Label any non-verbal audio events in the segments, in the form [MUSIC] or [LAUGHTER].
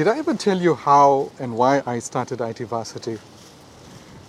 Did I ever tell you how and why I started IT Varsity?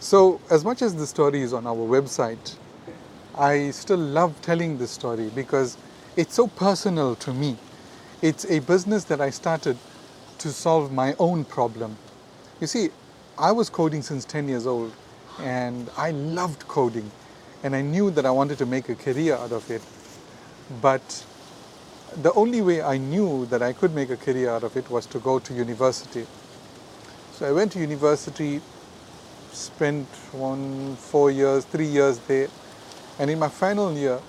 So, as much as the story is on our website, I still love telling this story because it's so personal to me. It's a business that I started to solve my own problem. You see, I was coding since 10 years old and I loved coding and I knew that I wanted to make a career out of it. But the only way I knew that I could make a career out of it was to go to university. So I went to university, spent one, four years, three years there, and in my final year,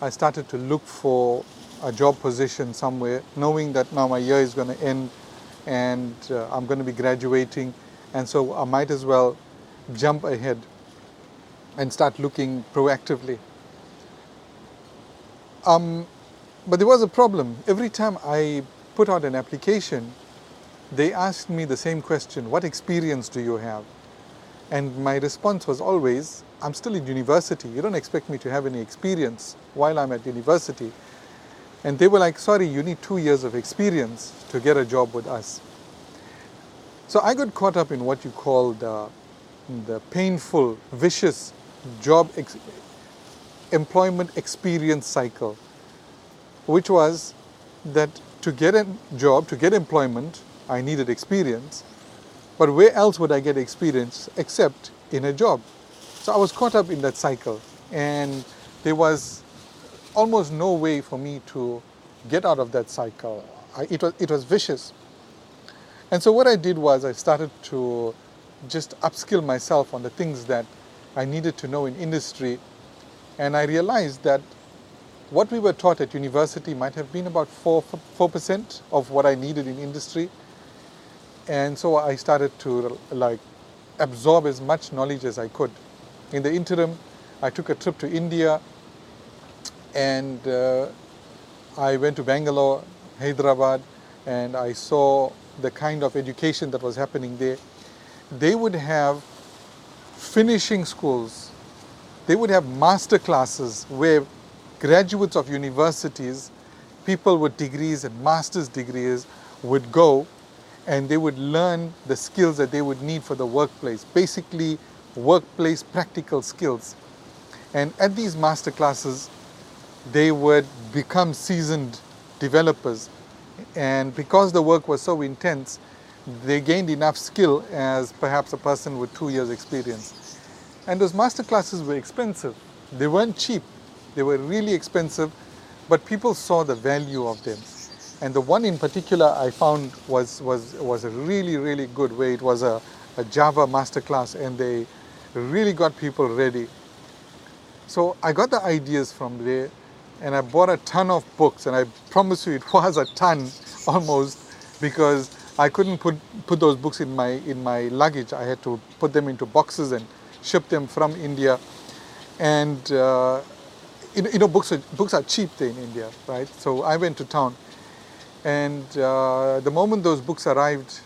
I started to look for a job position somewhere, knowing that now my year is going to end and uh, I'm going to be graduating, and so I might as well jump ahead and start looking proactively. Um, but there was a problem. Every time I put out an application, they asked me the same question What experience do you have? And my response was always, I'm still in university. You don't expect me to have any experience while I'm at university. And they were like, Sorry, you need two years of experience to get a job with us. So I got caught up in what you call the, uh, the painful, vicious job ex- employment experience cycle which was that to get a job, to get employment, I needed experience. But where else would I get experience except in a job? So I was caught up in that cycle, and there was almost no way for me to get out of that cycle. I, it, was, it was vicious. And so what I did was I started to just upskill myself on the things that I needed to know in industry. And I realized that what we were taught at university might have been about 4, 4% of what I needed in industry. And so I started to like absorb as much knowledge as I could. In the interim, I took a trip to India and uh, I went to Bangalore, Hyderabad, and I saw the kind of education that was happening there. They would have finishing schools, they would have master classes where graduates of universities, people with degrees and master's degrees would go and they would learn the skills that they would need for the workplace, basically workplace practical skills. And at these master classes, they would become seasoned developers. And because the work was so intense, they gained enough skill as perhaps a person with two years' experience. And those master classes were expensive. They weren't cheap. They were really expensive, but people saw the value of them. And the one in particular I found was, was, was a really, really good way. It was a, a Java masterclass, and they really got people ready. So I got the ideas from there, and I bought a ton of books, and I promise you it [LAUGHS] was a ton almost because I couldn't put, put those books in my, in my luggage. I had to put them into boxes and ship them from India. And uh, you know, books, are, books are cheap there in India, right? So I went to town. And uh, the moment those books arrived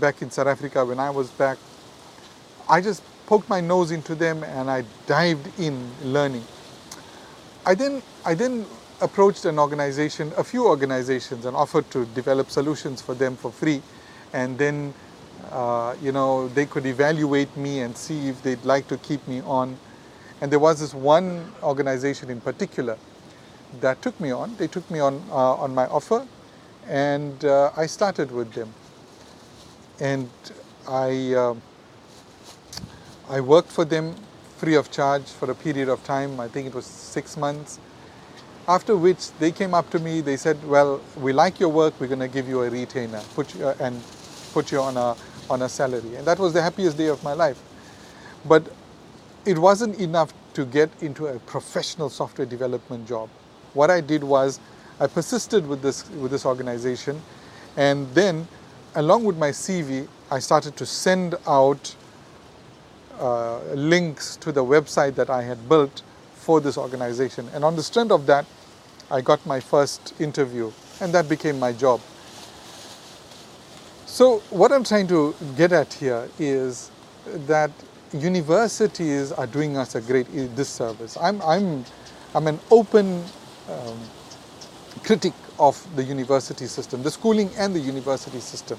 back in South Africa, when I was back, I just poked my nose into them and I dived in learning. I then, I then approached an organization, a few organizations, and offered to develop solutions for them for free. And then, uh, you know, they could evaluate me and see if they'd like to keep me on. And there was this one organization in particular that took me on. They took me on uh, on my offer, and uh, I started with them. And I uh, I worked for them free of charge for a period of time. I think it was six months. After which they came up to me. They said, "Well, we like your work. We're going to give you a retainer, put you, and put you on a on a salary." And that was the happiest day of my life. But it wasn't enough to get into a professional software development job. What I did was I persisted with this with this organization, and then, along with my CV, I started to send out uh, links to the website that I had built for this organization. And on the strength of that, I got my first interview, and that became my job. So, what I'm trying to get at here is that universities are doing us a great disservice. I'm, I'm, I'm an open um, critic of the university system, the schooling and the university system.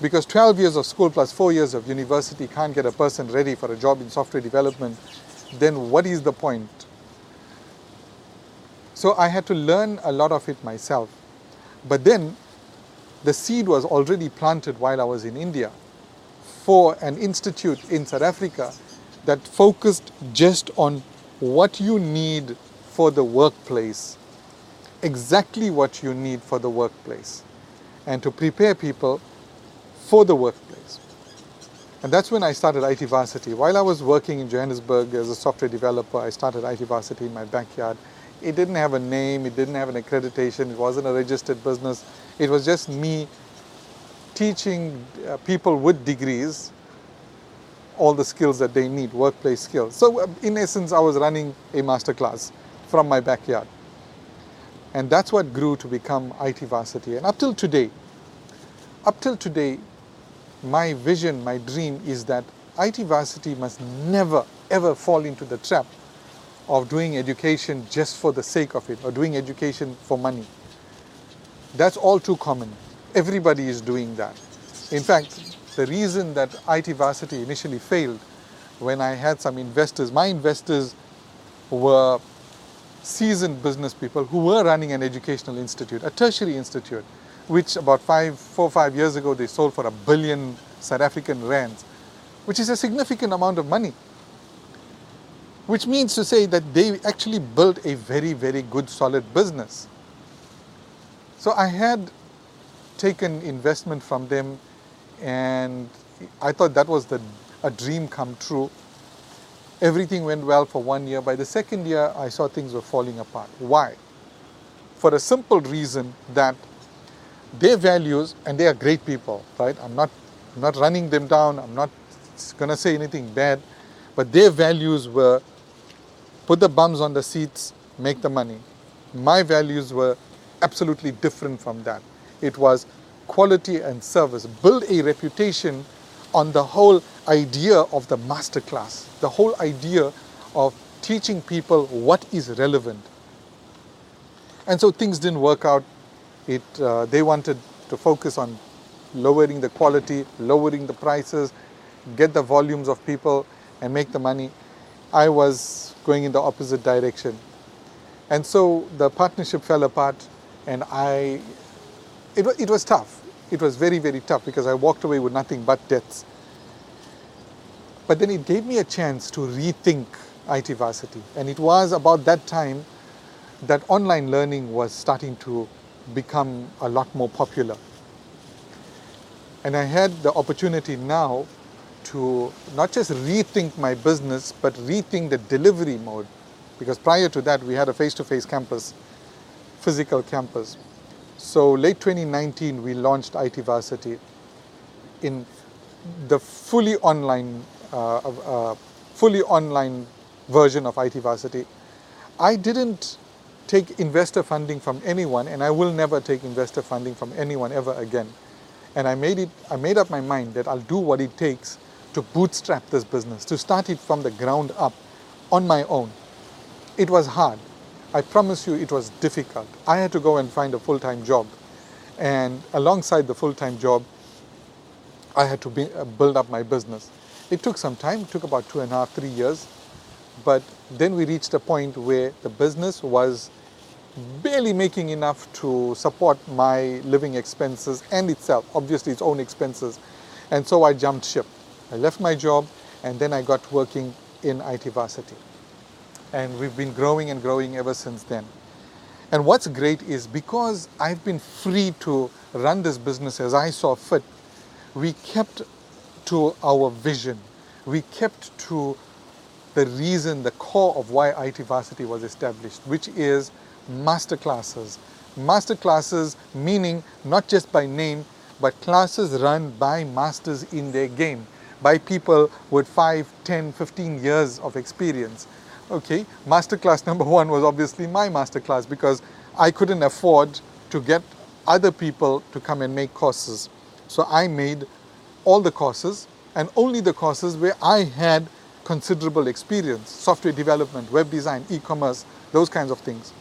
Because 12 years of school plus 4 years of university can't get a person ready for a job in software development, then what is the point? So I had to learn a lot of it myself. But then the seed was already planted while I was in India for an institute in South Africa that focused just on what you need for the workplace, exactly what you need for the workplace, and to prepare people for the workplace. And that's when I started IT Varsity. While I was working in Johannesburg as a software developer, I started IT Varsity in my backyard. It didn't have a name, it didn't have an accreditation, it wasn't a registered business. It was just me teaching uh, people with degrees all the skills that they need, workplace skills. So, uh, in essence, I was running a master class from my backyard. And that's what grew to become IT Varsity. And up till today, up till today, my vision, my dream is that IT Varsity must never, ever fall into the trap of doing education just for the sake of it or doing education for money. That's all too common. Everybody is doing that. In fact, the reason that IT Varsity initially failed when I had some investors, my investors were seasoned business people who were running an educational institute, a tertiary institute, which about five, four or five years ago they sold for a billion South African rands, which is a significant amount of money. Which means to say that they actually built a very, very good, solid business. So I had taken investment from them and I thought that was the, a dream come true. Everything went well for one year. By the second year, I saw things were falling apart. Why? For a simple reason that their values, and they are great people, right? I'm not, I'm not running them down, I'm not going to say anything bad, but their values were put the bums on the seats, make the money. My values were absolutely different from that. It was quality and service, build a reputation on the whole idea of the master class, the whole idea of teaching people what is relevant. And so things didn't work out it, uh, they wanted to focus on lowering the quality, lowering the prices, get the volumes of people and make the money. I was going in the opposite direction. And so the partnership fell apart and I, it, it was tough. It was very, very tough because I walked away with nothing but debts. But then it gave me a chance to rethink IT Varsity. And it was about that time that online learning was starting to become a lot more popular. And I had the opportunity now to not just rethink my business, but rethink the delivery mode. Because prior to that, we had a face to face campus, physical campus. So, late 2019, we launched IT Varsity in the fully online, uh, uh, fully online version of IT Varsity. I didn't take investor funding from anyone, and I will never take investor funding from anyone ever again. And I made it. I made up my mind that I'll do what it takes to bootstrap this business, to start it from the ground up, on my own. It was hard. I promise you, it was difficult. I had to go and find a full-time job, and alongside the full-time job, I had to be, uh, build up my business. It took some time. It took about two and a half, three years. But then we reached a point where the business was barely making enough to support my living expenses and itself, obviously its own expenses. And so I jumped ship. I left my job and then I got working in IT Varsity. And we've been growing and growing ever since then. And what's great is because I've been free to run this business as I saw fit, we kept to our vision. We kept to the reason, the core of why IT Varsity was established, which is master classes. Master classes meaning not just by name, but classes run by masters in their game, by people with 5, 10, 15 years of experience. Okay, master class number [LAUGHS] one was obviously my master class because I couldn't afford to get other people to come and make courses. So I made all the courses and only the courses where I had considerable experience software development, web design, e commerce, those kinds of things.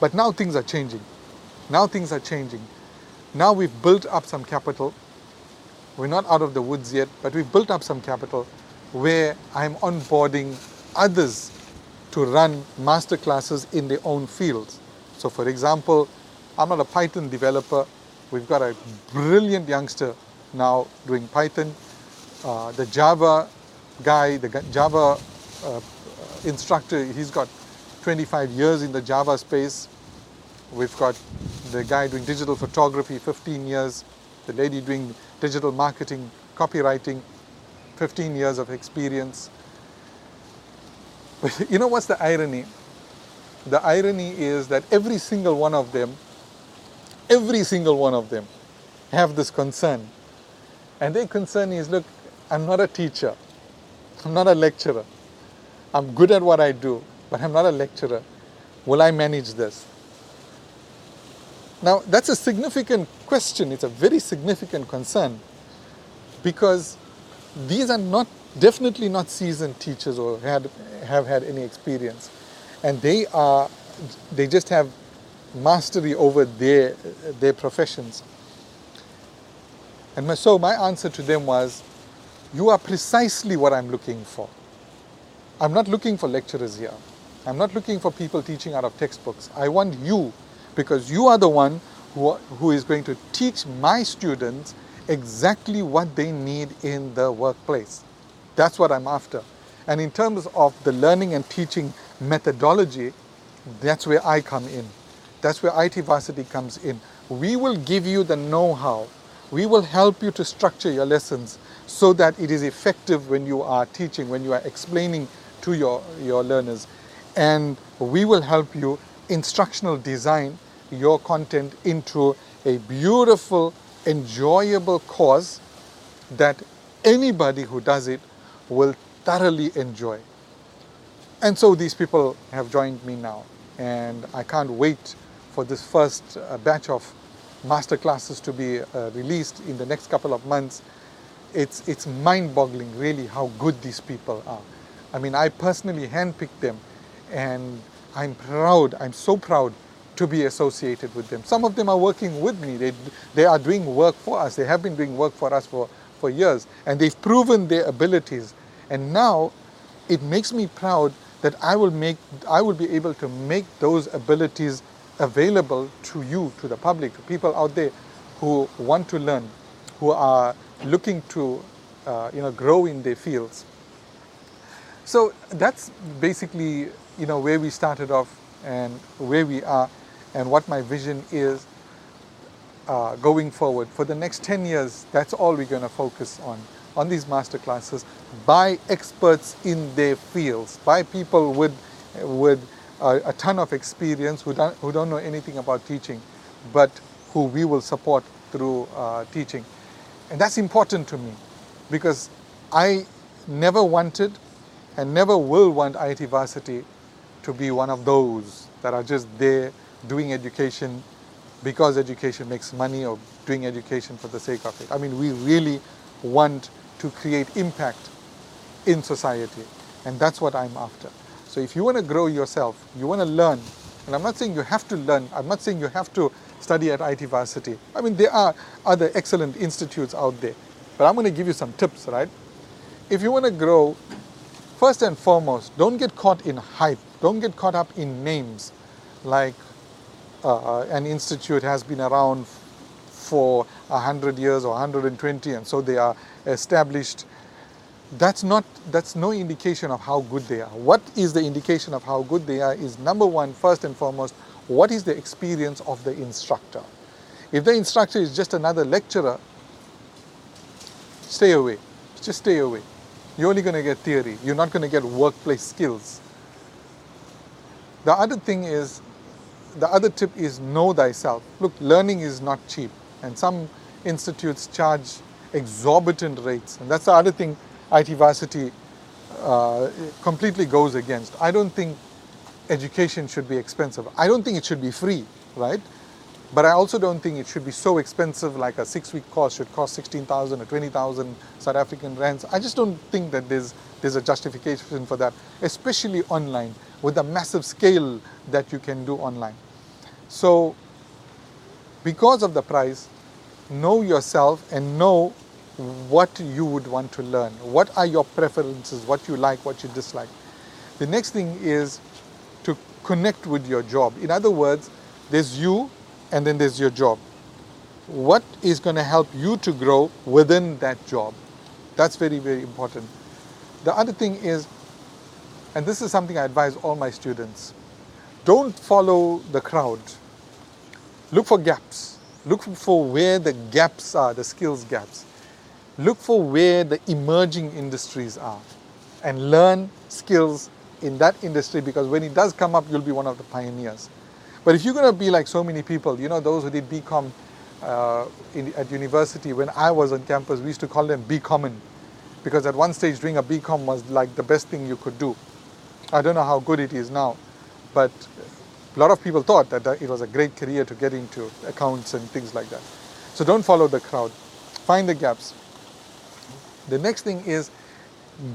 But now things are changing. Now things are changing. Now we've built up some capital We're not out of the woods yet, but we've built up some capital where I'm onboarding others to run master classes in their own fields. So, for example, I'm not a Python developer. We've got a brilliant youngster now doing Python. Uh, the Java guy, the Java uh, instructor, he's got 25 years in the Java space. We've got the guy doing digital photography, 15 years. The lady doing digital marketing, copywriting, 15 years of experience. But [LAUGHS] you know what's the irony? The irony is that every single one of them, every single one of them have this concern. And their concern is look, I'm not a teacher, I'm not a lecturer. I'm good at what I do, but I'm not a lecturer. Will I manage this? Now, that's a significant question. It's a very significant concern because these are not definitely not seasoned teachers or had, have had any experience. And they are, they just have mastery over their, their professions. And so my answer to them was, you are precisely what I'm looking for. I'm not looking for lecturers here. I'm not looking for people teaching out of textbooks. I want you because you are the one who, who is going to teach my students exactly what they need in the workplace. That's what I'm after. And in terms of the learning and teaching methodology, that's where I come in. That's where IT Varsity comes in. We will give you the know how. We will help you to structure your lessons so that it is effective when you are teaching, when you are explaining to your, your learners. And we will help you instructional design your content into a beautiful, enjoyable course that anybody who does it will thoroughly enjoy. And so these people have joined me now, and I can't wait for this first uh, batch of master classes to be uh, released in the next couple of months. It's, it's mind boggling, really, how good these people are. I mean, I personally handpicked them, and I'm proud, I'm so proud to be associated with them. Some of them are working with me. They, they are doing work for us. They have been doing work for us for, for years. And they've proven their abilities. And now it makes me proud that I will, make, I will be able to make those abilities available to you, to the public, to people out there who want to learn, who are looking to uh, you know, grow in their fields. So that's basically you know, where we started off and where we are and what my vision is uh, going forward. For the next 10 years, that's all we're going to focus on, on these master classes by experts in their fields, by people with, with a, a ton of experience who don't, who don't know anything about teaching, but who we will support through uh, teaching. And that's important to me because I never wanted and never will want IT Varsity to be one of those that are just there doing education because education makes money or doing education for the sake of it. I mean, we really want to create impact in society, and that's what I'm after. So if you want to grow yourself, you want to learn, and I'm not saying you have to learn, I'm not saying you have to study at IT Varsity. I mean, there are other excellent institutes out there, but I'm going to give you some tips, right? If you want to grow, first and foremost, don't get caught in hype, don't get caught up in names like uh, an institute has been around for 100 years or 120 and so they are established. That's not that's no indication of how good they are. What is the indication of how good they are is number one first and foremost what is the experience of the instructor? If the instructor is just another lecturer stay away. Just stay away. You're only going to get theory. You're not going to get workplace skills. The other thing is the other tip is know thyself. Look, learning is not cheap, and some institutes charge exorbitant rates, and that's the other thing IT Varsity uh, completely goes against. I don't think education should be expensive. I don't think it should be free, right? But I also don't think it should be so expensive like a six-week course should cost 16,000 or 20,000 South African rands. I just don't think that there's, there's a justification for that, especially online with the massive scale that you can do online. So because of the price, know yourself and know what you would want to learn. What are your preferences, what you like, what you dislike. The next thing is to connect with your job. In other words, there's you and then there's your job. What is going to help you to grow within that job? That's very, very important. The other thing is, and this is something I advise all my students, don't follow the crowd. Look for gaps. Look for where the gaps are, the skills gaps. Look for where the emerging industries are and learn skills in that industry because when it does come up, you'll be one of the pioneers. But if you're going to be like so many people, you know, those who did BCom uh, in, at university, when I was on campus, we used to call them BCommon because at one stage doing a BCom was like the best thing you could do. I don't know how good it is now, but a lot of people thought that uh, it was a great career to get into accounts and things like that. So don't follow the crowd. Find the gaps. The next thing is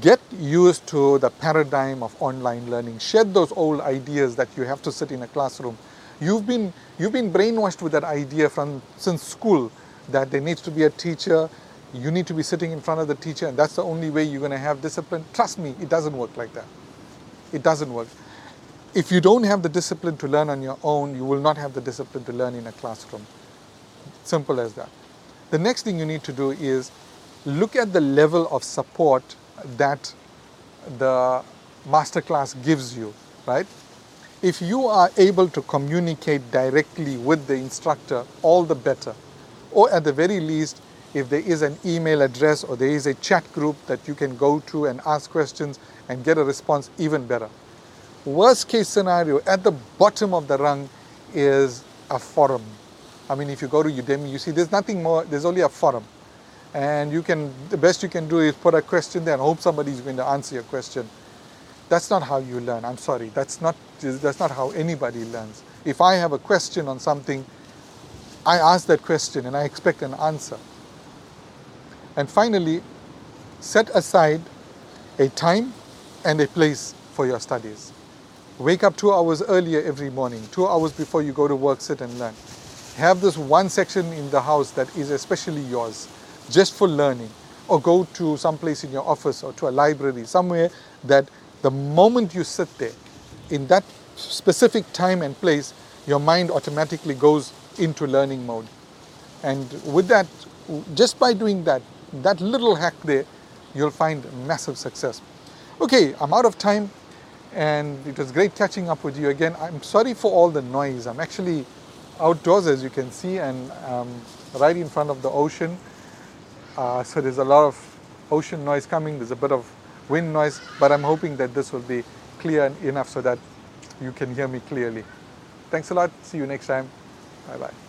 get used to the paradigm of online learning. Shed those old ideas that you have to sit in a classroom. You've been, you've been brainwashed with that idea from since school that there needs to be a teacher, you need to be sitting in front of the teacher, and that's the only way you're going to have discipline. Trust me, it doesn't work like that. It doesn't work. If you don't have the discipline to learn on your own, you will not have the discipline to learn in a classroom. Simple as that. The next thing you need to do is look at the level of support that the masterclass gives you, right? If you are able to communicate directly with the instructor, all the better. Or at the very least, if there is an email address or there is a chat group that you can go to and ask questions and get a response, even better. Worst case scenario, at the bottom of the rung is a forum. I mean, if you go to Udemy, you see there's nothing more, there's only a forum. And you can the best you can do is put a question there and hope somebody is going to answer your question. That's not how you learn. I'm sorry. That's not that's not how anybody learns. If i have a question on something i ask that question and i expect an answer and finally set aside a time and a place for your studies. Wake up 2 hours earlier every morning 2 hours before you go to work sit and learn. Have this one section in the house that is especially yours just for learning. Or go to some place in your office or to a library somewhere that the moment you sit there in that specific time and place your mind automatically goes into learning mode. And with that just by doing that that little hack there you'll find massive success okay i'm out of time and it was great catching up with you again i'm sorry for all the noise i'm actually outdoors as you can see and um, right in front of the ocean uh, so there's a lot of ocean noise coming, there's a bit of wind noise, but I'm hoping that this will be clear enough so that you can hear me clearly. Thanks a lot. See you next time. Bye bye.